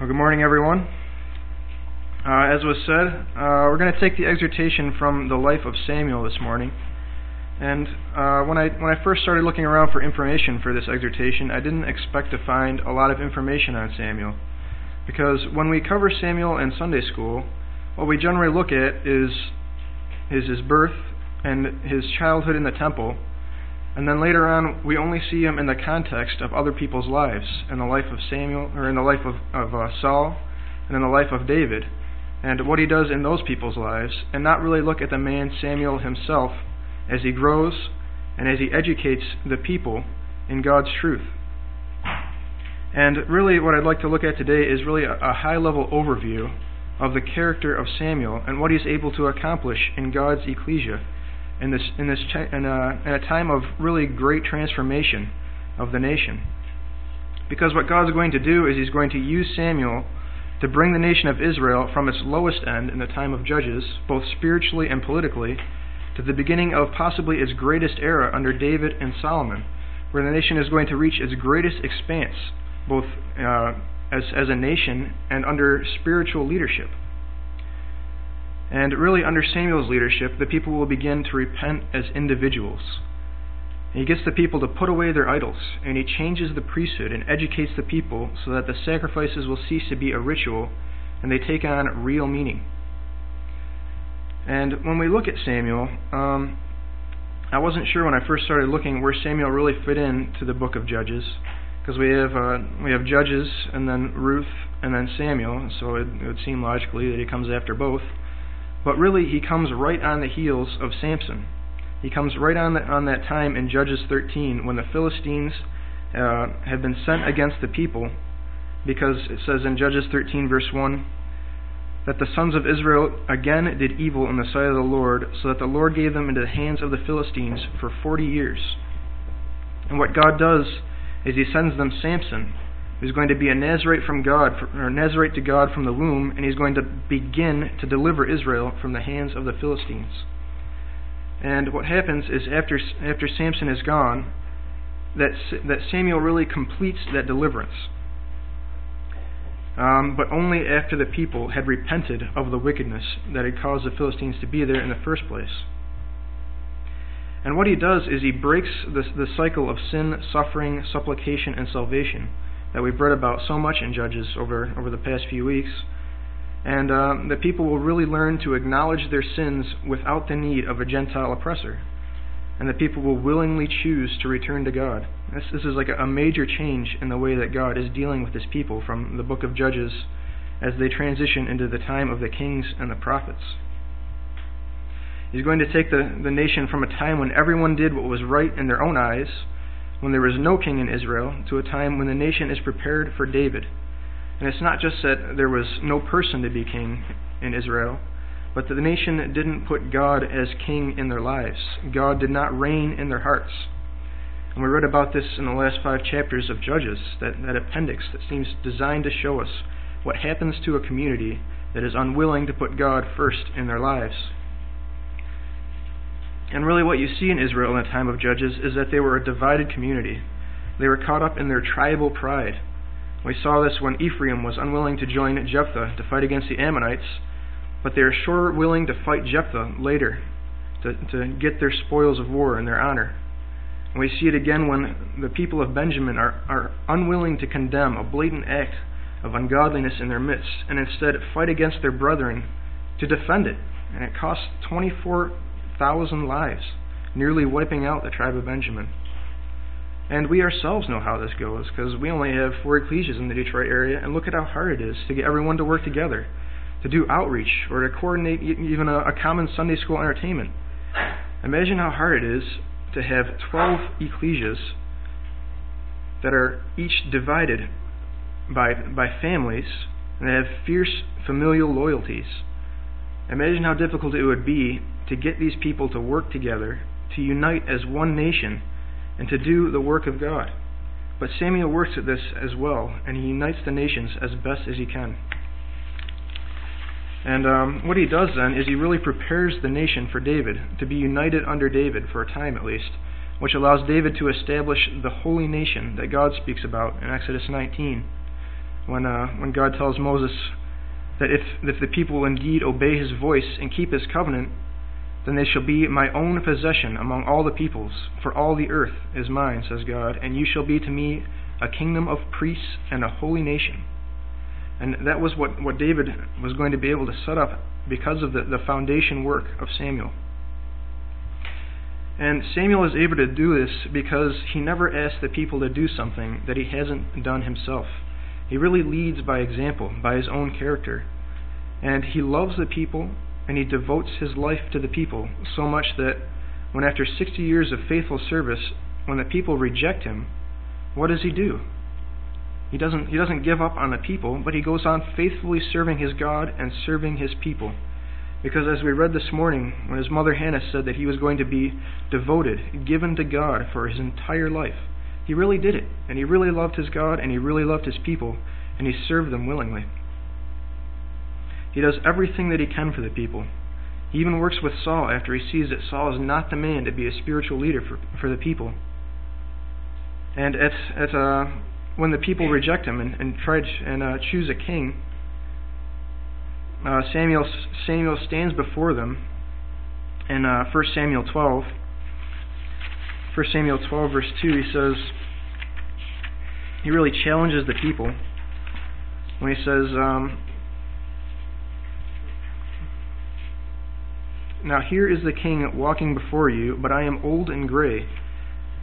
Well, good morning, everyone. Uh, as was said, uh, we're going to take the exhortation from the life of Samuel this morning. And uh, when I when I first started looking around for information for this exhortation, I didn't expect to find a lot of information on Samuel, because when we cover Samuel in Sunday school, what we generally look at is is his birth and his childhood in the temple, and then later on, we only see him in the context of other people's lives, in the life of Samuel, or in the life of, of uh, Saul, and in the life of David, and what he does in those people's lives, and not really look at the man Samuel himself as he grows and as he educates the people in God's truth. And really, what I'd like to look at today is really a, a high level overview of the character of Samuel and what he's able to accomplish in God's ecclesia in this in this in a, in a time of really great transformation of the nation. Because what God's going to do is He's going to use Samuel to bring the nation of Israel from its lowest end in the time of Judges, both spiritually and politically, to the beginning of possibly its greatest era under David and Solomon, where the nation is going to reach its greatest expanse, both uh, as, as a nation and under spiritual leadership. And really, under Samuel's leadership, the people will begin to repent as individuals. he gets the people to put away their idols, and he changes the priesthood and educates the people so that the sacrifices will cease to be a ritual and they take on real meaning. And when we look at Samuel, um, I wasn't sure when I first started looking where Samuel really fit in to the book of Judges, because we have uh, we have Judges and then Ruth and then Samuel, so it, it would seem logically that he comes after both. But really, he comes right on the heels of Samson. He comes right on, the, on that time in Judges 13 when the Philistines uh, had been sent against the people, because it says in Judges 13, verse 1, that the sons of Israel again did evil in the sight of the Lord, so that the Lord gave them into the hands of the Philistines for forty years. And what God does is He sends them Samson, who's going to be a Nazarite from God, or Nazarite to God from the womb, and he's going to begin to deliver Israel from the hands of the Philistines. And what happens is after after Samson is gone, that that Samuel really completes that deliverance. Um, but only after the people had repented of the wickedness that had caused the Philistines to be there in the first place. And what he does is he breaks the, the cycle of sin, suffering, supplication, and salvation that we've read about so much in Judges over, over the past few weeks. And um, that people will really learn to acknowledge their sins without the need of a Gentile oppressor. And that people will willingly choose to return to God. This, this is like a, a major change in the way that God is dealing with his people from the book of Judges as they transition into the time of the kings and the prophets. He's going to take the, the nation from a time when everyone did what was right in their own eyes when there was no king in Israel to a time when the nation is prepared for David. And it's not just that there was no person to be king in Israel, but that the nation didn't put God as king in their lives. God did not reign in their hearts. And we read about this in the last five chapters of Judges, that, that appendix that seems designed to show us what happens to a community that is unwilling to put God first in their lives. And really, what you see in Israel in the time of Judges is that they were a divided community. They were caught up in their tribal pride. We saw this when Ephraim was unwilling to join Jephthah to fight against the Ammonites, but they are sure willing to fight Jephthah later to, to get their spoils of war in their honor. And we see it again when the people of Benjamin are, are unwilling to condemn a blatant act of ungodliness in their midst and instead fight against their brethren to defend it. And it costs 24 thousand lives, nearly wiping out the tribe of Benjamin. And we ourselves know how this goes because we only have four ecclesias in the Detroit area, and look at how hard it is to get everyone to work together, to do outreach, or to coordinate even a, a common Sunday school entertainment. Imagine how hard it is to have 12 ecclesias that are each divided by, by families and have fierce familial loyalties. Imagine how difficult it would be to get these people to work together, to unite as one nation, and to do the work of God. But Samuel works at this as well, and he unites the nations as best as he can. And um, what he does then is he really prepares the nation for David, to be united under David for a time at least, which allows David to establish the holy nation that God speaks about in Exodus 19. when uh, when God tells Moses that if if the people indeed obey His voice and keep His covenant, then they shall be my own possession among all the peoples, for all the earth is mine, says God, and you shall be to me a kingdom of priests and a holy nation. And that was what, what David was going to be able to set up because of the, the foundation work of Samuel. And Samuel is able to do this because he never asks the people to do something that he hasn't done himself. He really leads by example, by his own character. And he loves the people and he devotes his life to the people so much that when after 60 years of faithful service, when the people reject him, what does he do? He doesn't, he doesn't give up on the people, but he goes on faithfully serving his God and serving his people. Because as we read this morning, when his mother Hannah said that he was going to be devoted, given to God for his entire life, he really did it. And he really loved his God, and he really loved his people, and he served them willingly. He does everything that he can for the people. He even works with Saul after he sees that Saul is not the man to be a spiritual leader for, for the people. And at, at uh, when the people reject him and, and try to, and uh, choose a king, uh, Samuel Samuel stands before them in uh, 1 Samuel 12. 1 Samuel 12 verse 2 he says he really challenges the people when he says um, Now here is the king walking before you, but I am old and gray.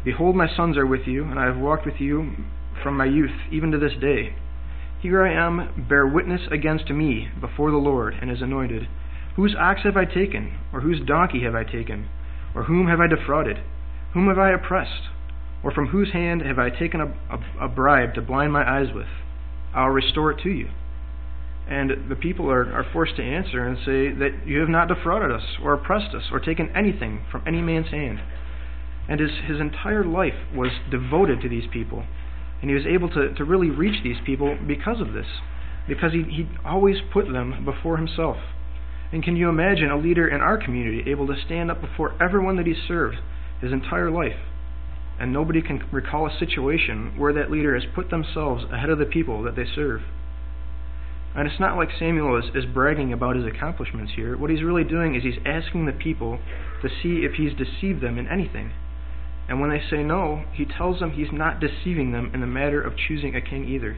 Behold, my sons are with you, and I have walked with you from my youth, even to this day. Here I am, bear witness against me before the Lord and his anointed. Whose ox have I taken, or whose donkey have I taken? Or whom have I defrauded? Whom have I oppressed? Or from whose hand have I taken a, a, a bribe to blind my eyes with? I'll restore it to you. And the people are, are forced to answer and say that you have not defrauded us, or oppressed us, or taken anything from any man's hand. And his, his entire life was devoted to these people. And he was able to, to really reach these people because of this, because he, he always put them before himself. And can you imagine a leader in our community able to stand up before everyone that he served his entire life? And nobody can recall a situation where that leader has put themselves ahead of the people that they serve. And it's not like Samuel is, is bragging about his accomplishments here. What he's really doing is he's asking the people to see if he's deceived them in anything. And when they say no, he tells them he's not deceiving them in the matter of choosing a king either.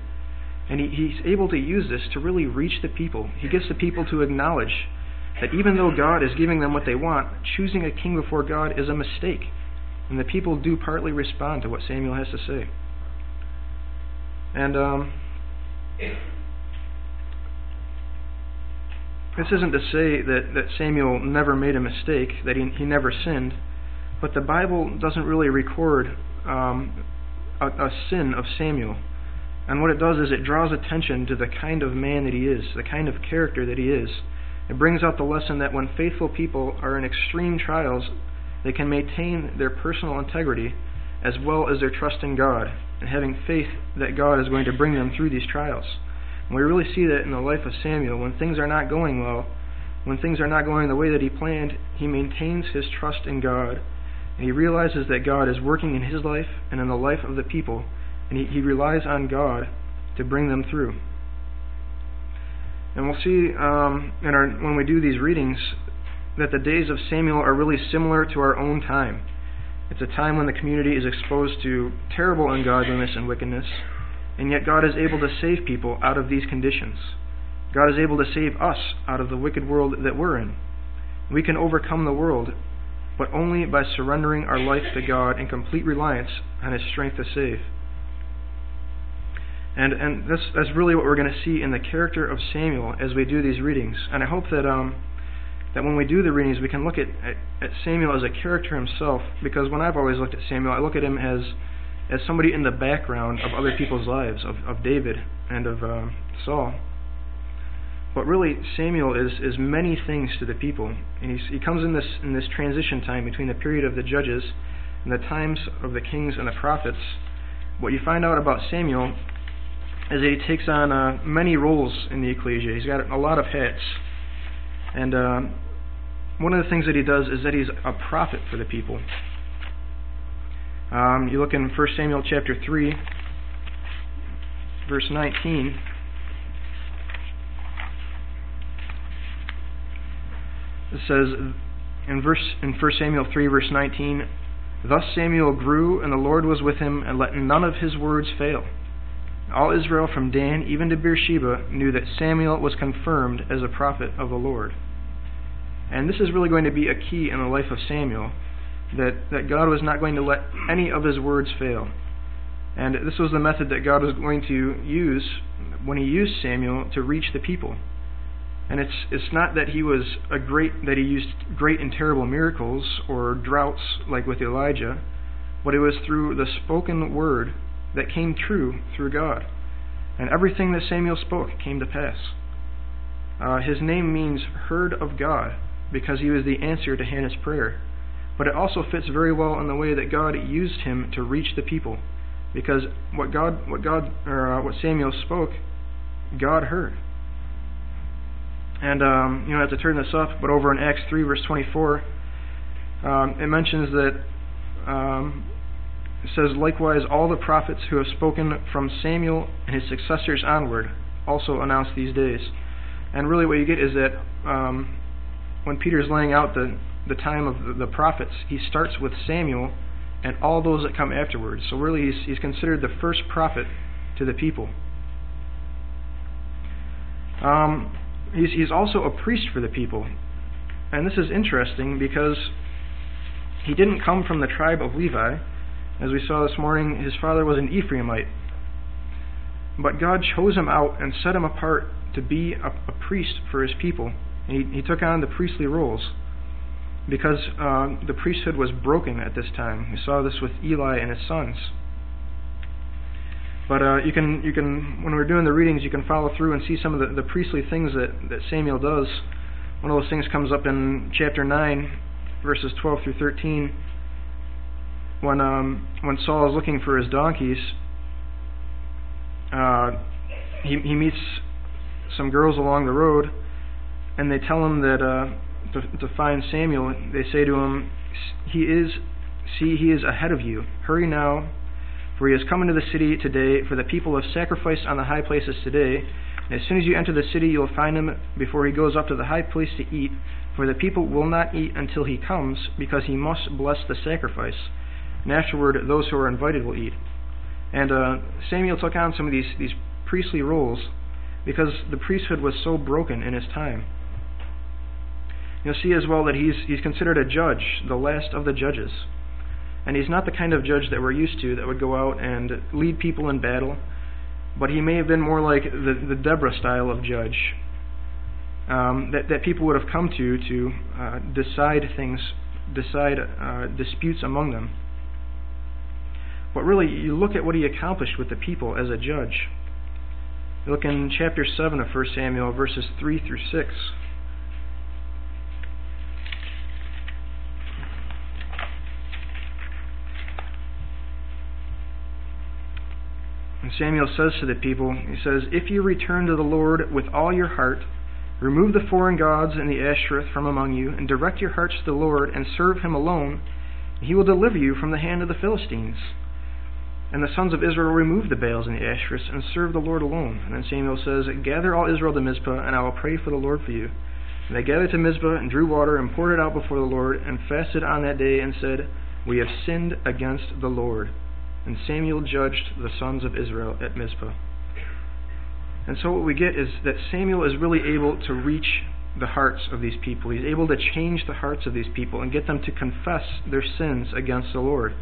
And he, he's able to use this to really reach the people. He gets the people to acknowledge that even though God is giving them what they want, choosing a king before God is a mistake. And the people do partly respond to what Samuel has to say. And um, this isn't to say that, that Samuel never made a mistake, that he, he never sinned, but the Bible doesn't really record um, a, a sin of Samuel. And what it does is it draws attention to the kind of man that he is, the kind of character that he is. It brings out the lesson that when faithful people are in extreme trials, they can maintain their personal integrity as well as their trust in God and having faith that God is going to bring them through these trials. And we really see that in the life of Samuel. When things are not going well, when things are not going the way that he planned, he maintains his trust in God. And he realizes that God is working in his life and in the life of the people. And he, he relies on God to bring them through. And we'll see um, in our, when we do these readings that the days of Samuel are really similar to our own time. It's a time when the community is exposed to terrible ungodliness and wickedness and yet God is able to save people out of these conditions. God is able to save us out of the wicked world that we're in. We can overcome the world, but only by surrendering our life to God in complete reliance on His strength to save. And and that's that's really what we're going to see in the character of Samuel as we do these readings. And I hope that um that when we do the readings, we can look at, at, at Samuel as a character himself. Because when I've always looked at Samuel, I look at him as as somebody in the background of other people's lives, of, of David and of um, Saul. But really, Samuel is, is many things to the people, and he's, he comes in this in this transition time between the period of the judges and the times of the kings and the prophets. What you find out about Samuel is that he takes on uh, many roles in the ecclesia. He's got a lot of hats. And um, one of the things that he does is that he's a prophet for the people. Um, you look in 1 Samuel chapter 3, verse 19. It says in verse in 1 Samuel 3 verse 19, thus Samuel grew and the Lord was with him and let none of his words fail. All Israel from Dan even to Beersheba knew that Samuel was confirmed as a prophet of the Lord. And this is really going to be a key in the life of Samuel, that, that God was not going to let any of his words fail. And this was the method that God was going to use when he used Samuel to reach the people. And it's it's not that he was a great that he used great and terrible miracles or droughts like with Elijah, but it was through the spoken word that came true through God. And everything that Samuel spoke came to pass. Uh, his name means heard of God because he was the answer to Hannah's prayer. But it also fits very well in the way that God used him to reach the people, because what God, what God, or uh, what Samuel spoke, God heard. And um, you don't have to turn this up, but over in Acts three verse twenty four, um, it mentions that um, it says, Likewise, all the prophets who have spoken from Samuel and his successors onward also announce these days. And really, what you get is that um, when Peter's laying out the, the time of the, the prophets, he starts with Samuel and all those that come afterwards. So, really, he's, he's considered the first prophet to the people. Um, he's, he's also a priest for the people. And this is interesting because he didn't come from the tribe of Levi as we saw this morning, his father was an Ephraimite. But God chose him out and set him apart to be a, a priest for his people. He, he, took on the priestly roles because uh, the priesthood was broken at this time. We saw this with Eli and his sons. But uh, you can you can when we're doing the readings, you can follow through and see some of the, the priestly things that, that Samuel does. One of those things comes up in chapter nine, verses twelve through thirteen when um, when Saul is looking for his donkeys, uh, he he meets some girls along the road, and they tell him that uh, to to find Samuel. They say to him, "He is, see, he is ahead of you. Hurry now, for he has come into the city today. For the people have sacrificed on the high places today." As soon as you enter the city, you will find him before he goes up to the high place to eat. For the people will not eat until he comes, because he must bless the sacrifice and afterward those who are invited will eat. And uh, Samuel took on some of these, these priestly roles because the priesthood was so broken in his time. You'll see as well that he's, he's considered a judge, the last of the judges. And he's not the kind of judge that we're used to that would go out and lead people in battle, but he may have been more like the, the Deborah style of judge um, that, that people would have come to to uh, decide things, decide uh, disputes among them. But really, you look at what he accomplished with the people as a judge. You look in chapter 7 of 1 Samuel, verses 3 through 6. And Samuel says to the people, he says, If you return to the Lord with all your heart, remove the foreign gods and the Ashtoreth from among you, and direct your hearts to the Lord, and serve him alone, he will deliver you from the hand of the Philistines. And the sons of Israel removed the Baals and the Ashtoreths and served the Lord alone. And then Samuel says, Gather all Israel to Mizpah, and I will pray for the Lord for you. And they gathered to Mizpah and drew water and poured it out before the Lord and fasted on that day and said, We have sinned against the Lord. And Samuel judged the sons of Israel at Mizpah. And so what we get is that Samuel is really able to reach the hearts of these people. He's able to change the hearts of these people and get them to confess their sins against the Lord.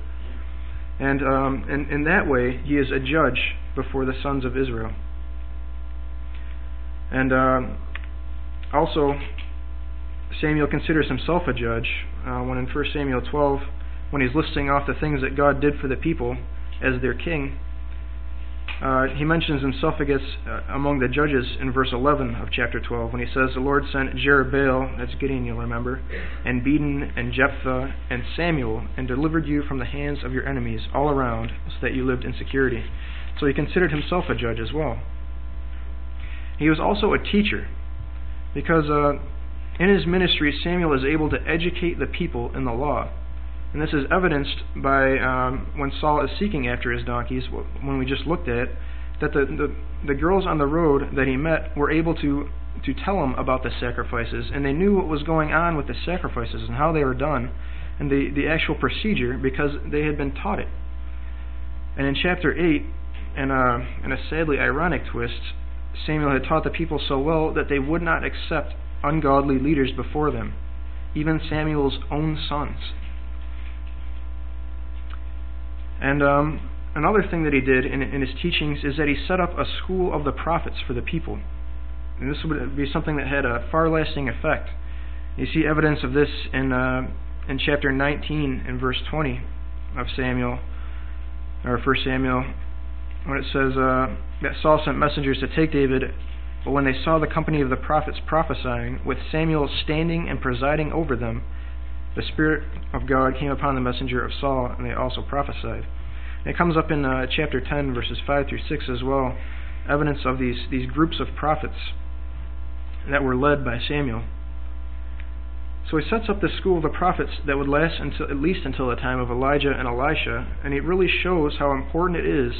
And um, in, in that way, he is a judge before the sons of Israel. And uh, also, Samuel considers himself a judge uh, when in 1 Samuel 12, when he's listing off the things that God did for the people as their king, uh, he mentions against uh, among the judges in verse 11 of chapter 12 when he says, The Lord sent Jerubbaal, that's Gideon, you'll remember, and Bedan, and Jephthah, and Samuel, and delivered you from the hands of your enemies all around, so that you lived in security. So he considered himself a judge as well. He was also a teacher, because uh, in his ministry, Samuel is able to educate the people in the law. And this is evidenced by um, when Saul is seeking after his donkeys, when we just looked at it, that the, the, the girls on the road that he met were able to to tell him about the sacrifices, and they knew what was going on with the sacrifices and how they were done, and the, the actual procedure because they had been taught it. And in chapter 8, in a, in a sadly ironic twist, Samuel had taught the people so well that they would not accept ungodly leaders before them, even Samuel's own sons. And um, another thing that he did in, in his teachings is that he set up a school of the prophets for the people. And this would be something that had a far lasting effect. You see evidence of this in, uh, in chapter 19 and verse 20 of Samuel, or 1 Samuel, when it says uh, that Saul sent messengers to take David, but when they saw the company of the prophets prophesying, with Samuel standing and presiding over them, the Spirit of God came upon the messenger of Saul, and they also prophesied. And it comes up in uh, chapter 10, verses 5 through 6 as well, evidence of these, these groups of prophets that were led by Samuel. So he sets up this school of the prophets that would last until at least until the time of Elijah and Elisha, and it really shows how important it is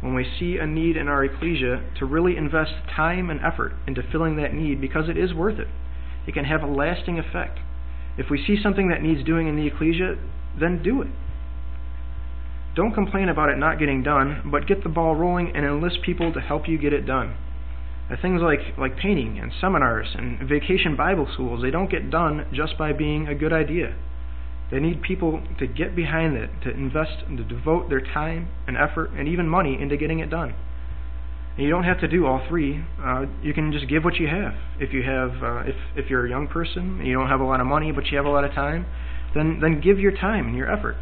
when we see a need in our ecclesia to really invest time and effort into filling that need because it is worth it. It can have a lasting effect. If we see something that needs doing in the ecclesia, then do it. Don't complain about it not getting done, but get the ball rolling and enlist people to help you get it done. things like, like painting and seminars and vacation Bible schools, they don't get done just by being a good idea. They need people to get behind it, to invest to devote their time and effort and even money into getting it done. And you don't have to do all three. Uh, you can just give what you have. If you have, uh, if if you're a young person and you don't have a lot of money but you have a lot of time, then then give your time and your effort.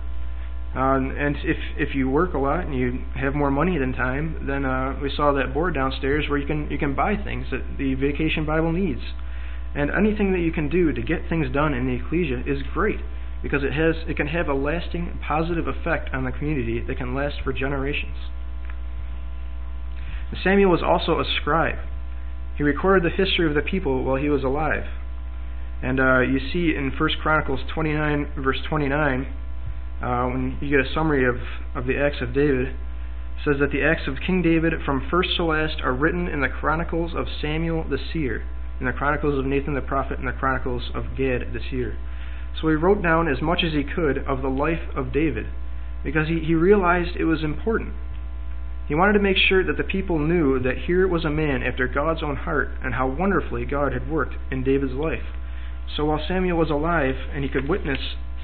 Uh, and if if you work a lot and you have more money than time, then uh, we saw that board downstairs where you can you can buy things that the Vacation Bible needs, and anything that you can do to get things done in the ecclesia is great because it has it can have a lasting positive effect on the community that can last for generations. Samuel was also a scribe. He recorded the history of the people while he was alive. And uh, you see in 1 Chronicles 29, verse 29, uh, when you get a summary of, of the acts of David, says that the acts of King David from first to last are written in the Chronicles of Samuel the seer, in the Chronicles of Nathan the prophet, and the Chronicles of Gad the seer. So he wrote down as much as he could of the life of David, because he, he realized it was important. He wanted to make sure that the people knew that here was a man after God's own heart and how wonderfully God had worked in David's life. So while Samuel was alive and he could witness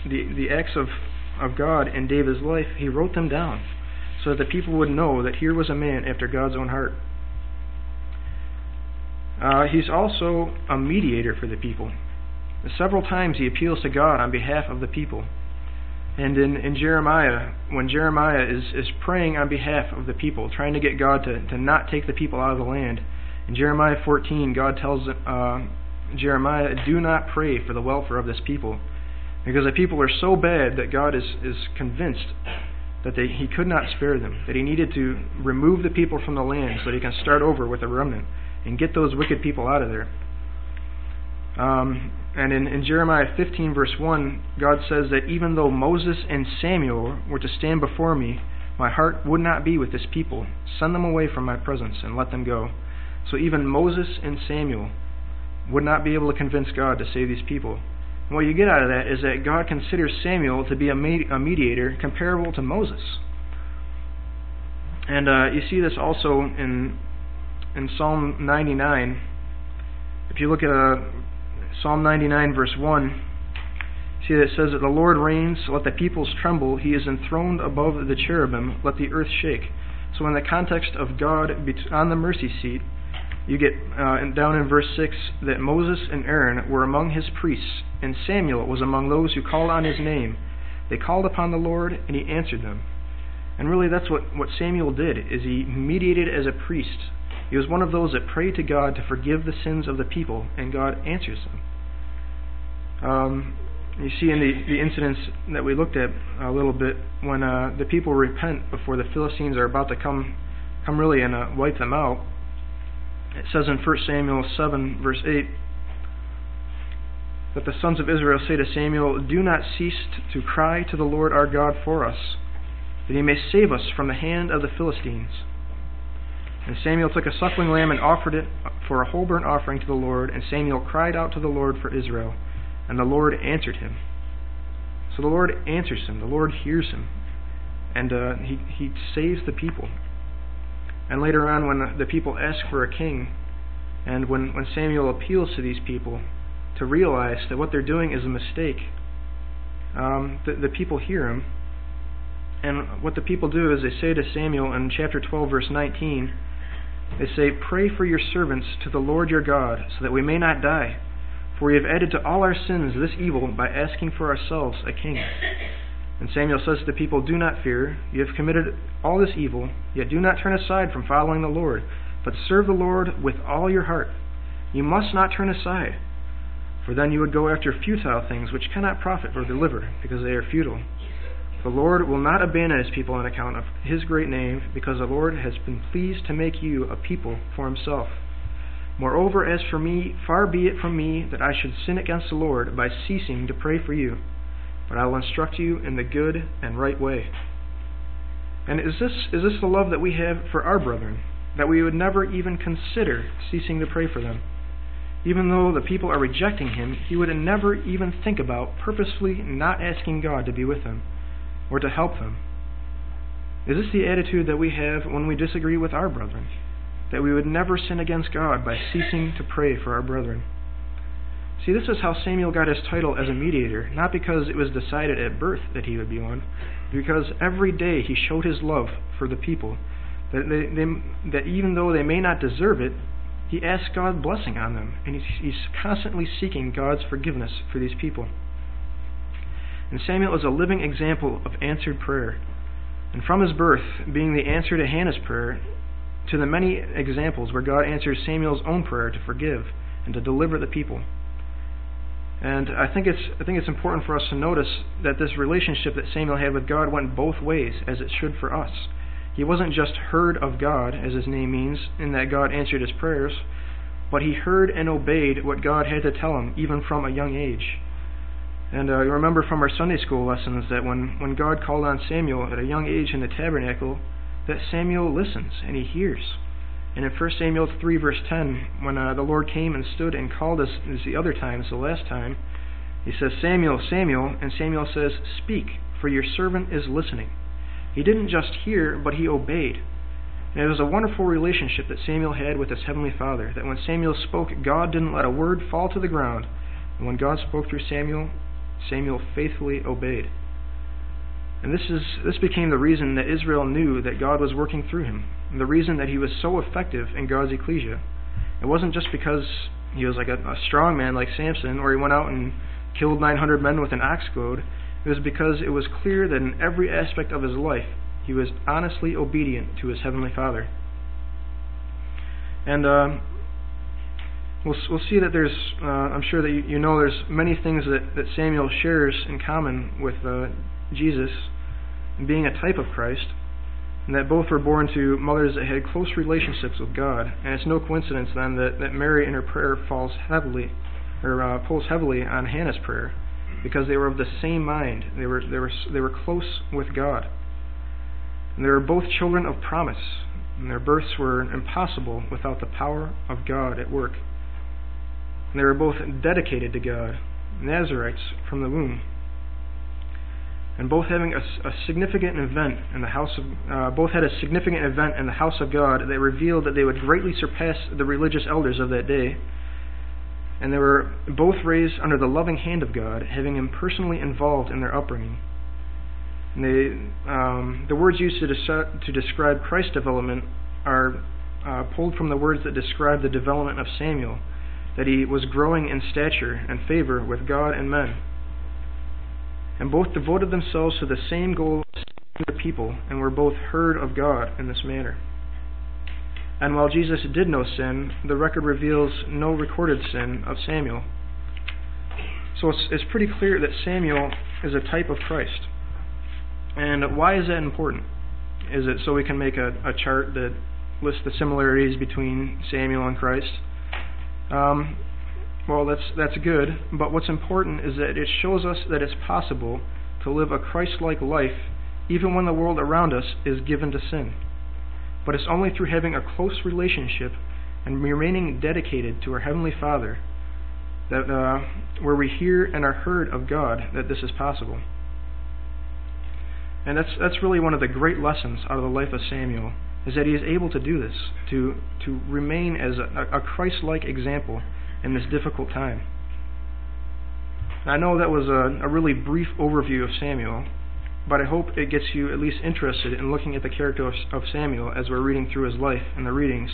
the, the acts of, of God in David's life, he wrote them down so that the people would know that here was a man after God's own heart. Uh, he's also a mediator for the people. Several times he appeals to God on behalf of the people. And in, in Jeremiah, when Jeremiah is, is praying on behalf of the people, trying to get God to, to not take the people out of the land, in Jeremiah 14, God tells uh, Jeremiah, Do not pray for the welfare of this people. Because the people are so bad that God is, is convinced that they, he could not spare them, that he needed to remove the people from the land so that he can start over with a remnant and get those wicked people out of there. Um, and in, in Jeremiah 15, verse 1, God says that even though Moses and Samuel were to stand before me, my heart would not be with this people. Send them away from my presence and let them go. So even Moses and Samuel would not be able to convince God to save these people. And what you get out of that is that God considers Samuel to be a, a mediator comparable to Moses. And uh, you see this also in in Psalm 99. If you look at uh, Psalm 99, verse 1, see that it says that the Lord reigns, let the peoples tremble. He is enthroned above the cherubim, let the earth shake. So, in the context of God on the mercy seat, you get uh, down in verse 6 that Moses and Aaron were among his priests, and Samuel was among those who called on his name. They called upon the Lord, and he answered them. And really, that's what, what Samuel did, is he mediated as a priest he was one of those that prayed to God to forgive the sins of the people, and God answers them. Um, you see in the, the incidents that we looked at a little bit, when uh, the people repent before the Philistines are about to come, come really and uh, wipe them out, it says in 1 Samuel 7, verse 8, that the sons of Israel say to Samuel, Do not cease to cry to the Lord our God for us, that he may save us from the hand of the Philistines. And Samuel took a suckling lamb and offered it for a whole burnt offering to the Lord, and Samuel cried out to the Lord for Israel, and the Lord answered him. So the Lord answers him, the Lord hears him, and uh, he, he saves the people. And later on, when the people ask for a king, and when, when Samuel appeals to these people to realize that what they're doing is a mistake, um, the, the people hear him. And what the people do is they say to Samuel in chapter 12, verse 19, they say, Pray for your servants to the Lord your God, so that we may not die. For we have added to all our sins this evil by asking for ourselves a king. And Samuel says to the people, Do not fear. You have committed all this evil, yet do not turn aside from following the Lord, but serve the Lord with all your heart. You must not turn aside, for then you would go after futile things which cannot profit or deliver, because they are futile. The Lord will not abandon his people on account of his great name, because the Lord has been pleased to make you a people for himself. Moreover, as for me, far be it from me that I should sin against the Lord by ceasing to pray for you, but I will instruct you in the good and right way. And is this, is this the love that we have for our brethren, that we would never even consider ceasing to pray for them? Even though the people are rejecting him, he would never even think about purposefully not asking God to be with them or to help them. Is this the attitude that we have when we disagree with our brethren? that we would never sin against God by ceasing to pray for our brethren. See, this is how Samuel got his title as a mediator, not because it was decided at birth that he would be one, because every day he showed his love for the people, that, they, they, that even though they may not deserve it, he asked God's blessing on them, and he's, he's constantly seeking God's forgiveness for these people. And Samuel is a living example of answered prayer. And from his birth, being the answer to Hannah's prayer, to the many examples where God answers Samuel's own prayer to forgive and to deliver the people. And I think it's I think it's important for us to notice that this relationship that Samuel had with God went both ways, as it should for us. He wasn't just heard of God, as his name means, in that God answered his prayers, but he heard and obeyed what God had to tell him, even from a young age. And uh, you remember from our Sunday school lessons that when, when God called on Samuel at a young age in the tabernacle, that Samuel listens and he hears. And in 1 Samuel 3, verse 10, when uh, the Lord came and stood and called us as the other times, the last time, he says, Samuel, Samuel, and Samuel says, Speak, for your servant is listening. He didn't just hear, but he obeyed. And it was a wonderful relationship that Samuel had with his heavenly Father, that when Samuel spoke, God didn't let a word fall to the ground. And when God spoke through Samuel, Samuel faithfully obeyed. And this is this became the reason that Israel knew that God was working through him, and the reason that he was so effective in God's ecclesia. It wasn't just because he was like a, a strong man like Samson, or he went out and killed 900 men with an ox goad. It was because it was clear that in every aspect of his life he was honestly obedient to his heavenly Father. And uh, we'll we'll see that there's uh, I'm sure that you, you, know there's many things that, that Samuel shares in common with uh, Jesus being a type of Christ, and that both were born to mothers that had close relationships with God. And it's no coincidence then that, that Mary in her prayer falls heavily, or uh, pulls heavily on Hannah's prayer, because they were of the same mind. They were they were they were close with God. And they were both children of promise, and their births were impossible without the power of God at work. And they were both dedicated to God, Nazarites from the womb and both having a, a, significant event in the house of uh, both had a significant event in the house of God that revealed that they would greatly surpass the religious elders of that day. And they were both raised under the loving hand of God, having Him personally involved in their upbringing. And they, um, the words used to, to describe Christ's development are uh, pulled from the words that describe the development of Samuel, that he was growing in stature and favor with God and men and both devoted themselves to the same goal as the people, and were both heard of God in this manner. And while Jesus did no sin, the record reveals no recorded sin of Samuel. So it's, it's pretty clear that Samuel is a type of Christ. And why is that important? Is it so we can make a, a chart that lists the similarities between Samuel and Christ? Um, well, that's that's good, but what's important is that it shows us that it's possible to live a Christ-like life even when the world around us is given to sin. But it's only through having a close relationship and remaining dedicated to our Heavenly Father, that uh, where we hear and are heard of God, that this is possible. And that's that's really one of the great lessons out of the life of Samuel, is that he is able to do this, to to remain as a, a Christ-like example in this difficult time. I know that was a, a really brief overview of Samuel, but I hope it gets you at least interested in looking at the character of, of Samuel as we're reading through his life in the readings.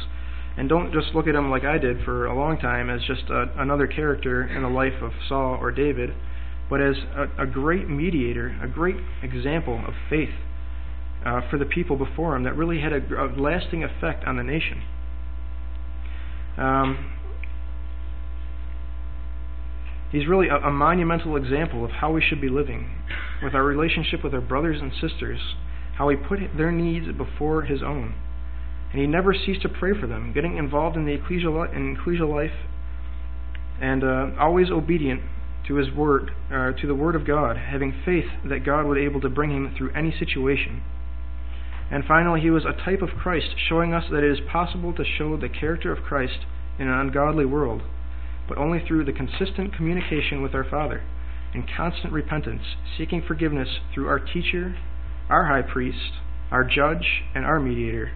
And don't just look at him like I did for a long time as just a, another character in the life of Saul or David, but as a, a great mediator, a great example of faith uh, for the people before him that really had a, a lasting effect on the nation. Um, He's really a, a monumental example of how we should be living with our relationship with our brothers and sisters, how he put their needs before his own. And he never ceased to pray for them, getting involved in the ecclesial, in ecclesial life, and uh, always obedient to his word, uh, to the word of God, having faith that God would be able to bring him through any situation. And finally, he was a type of Christ, showing us that it is possible to show the character of Christ in an ungodly world but only through the consistent communication with our Father and constant repentance, seeking forgiveness through our teacher, our high priest, our judge, and our mediator,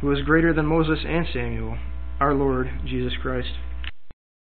who is greater than Moses and Samuel, our Lord Jesus Christ.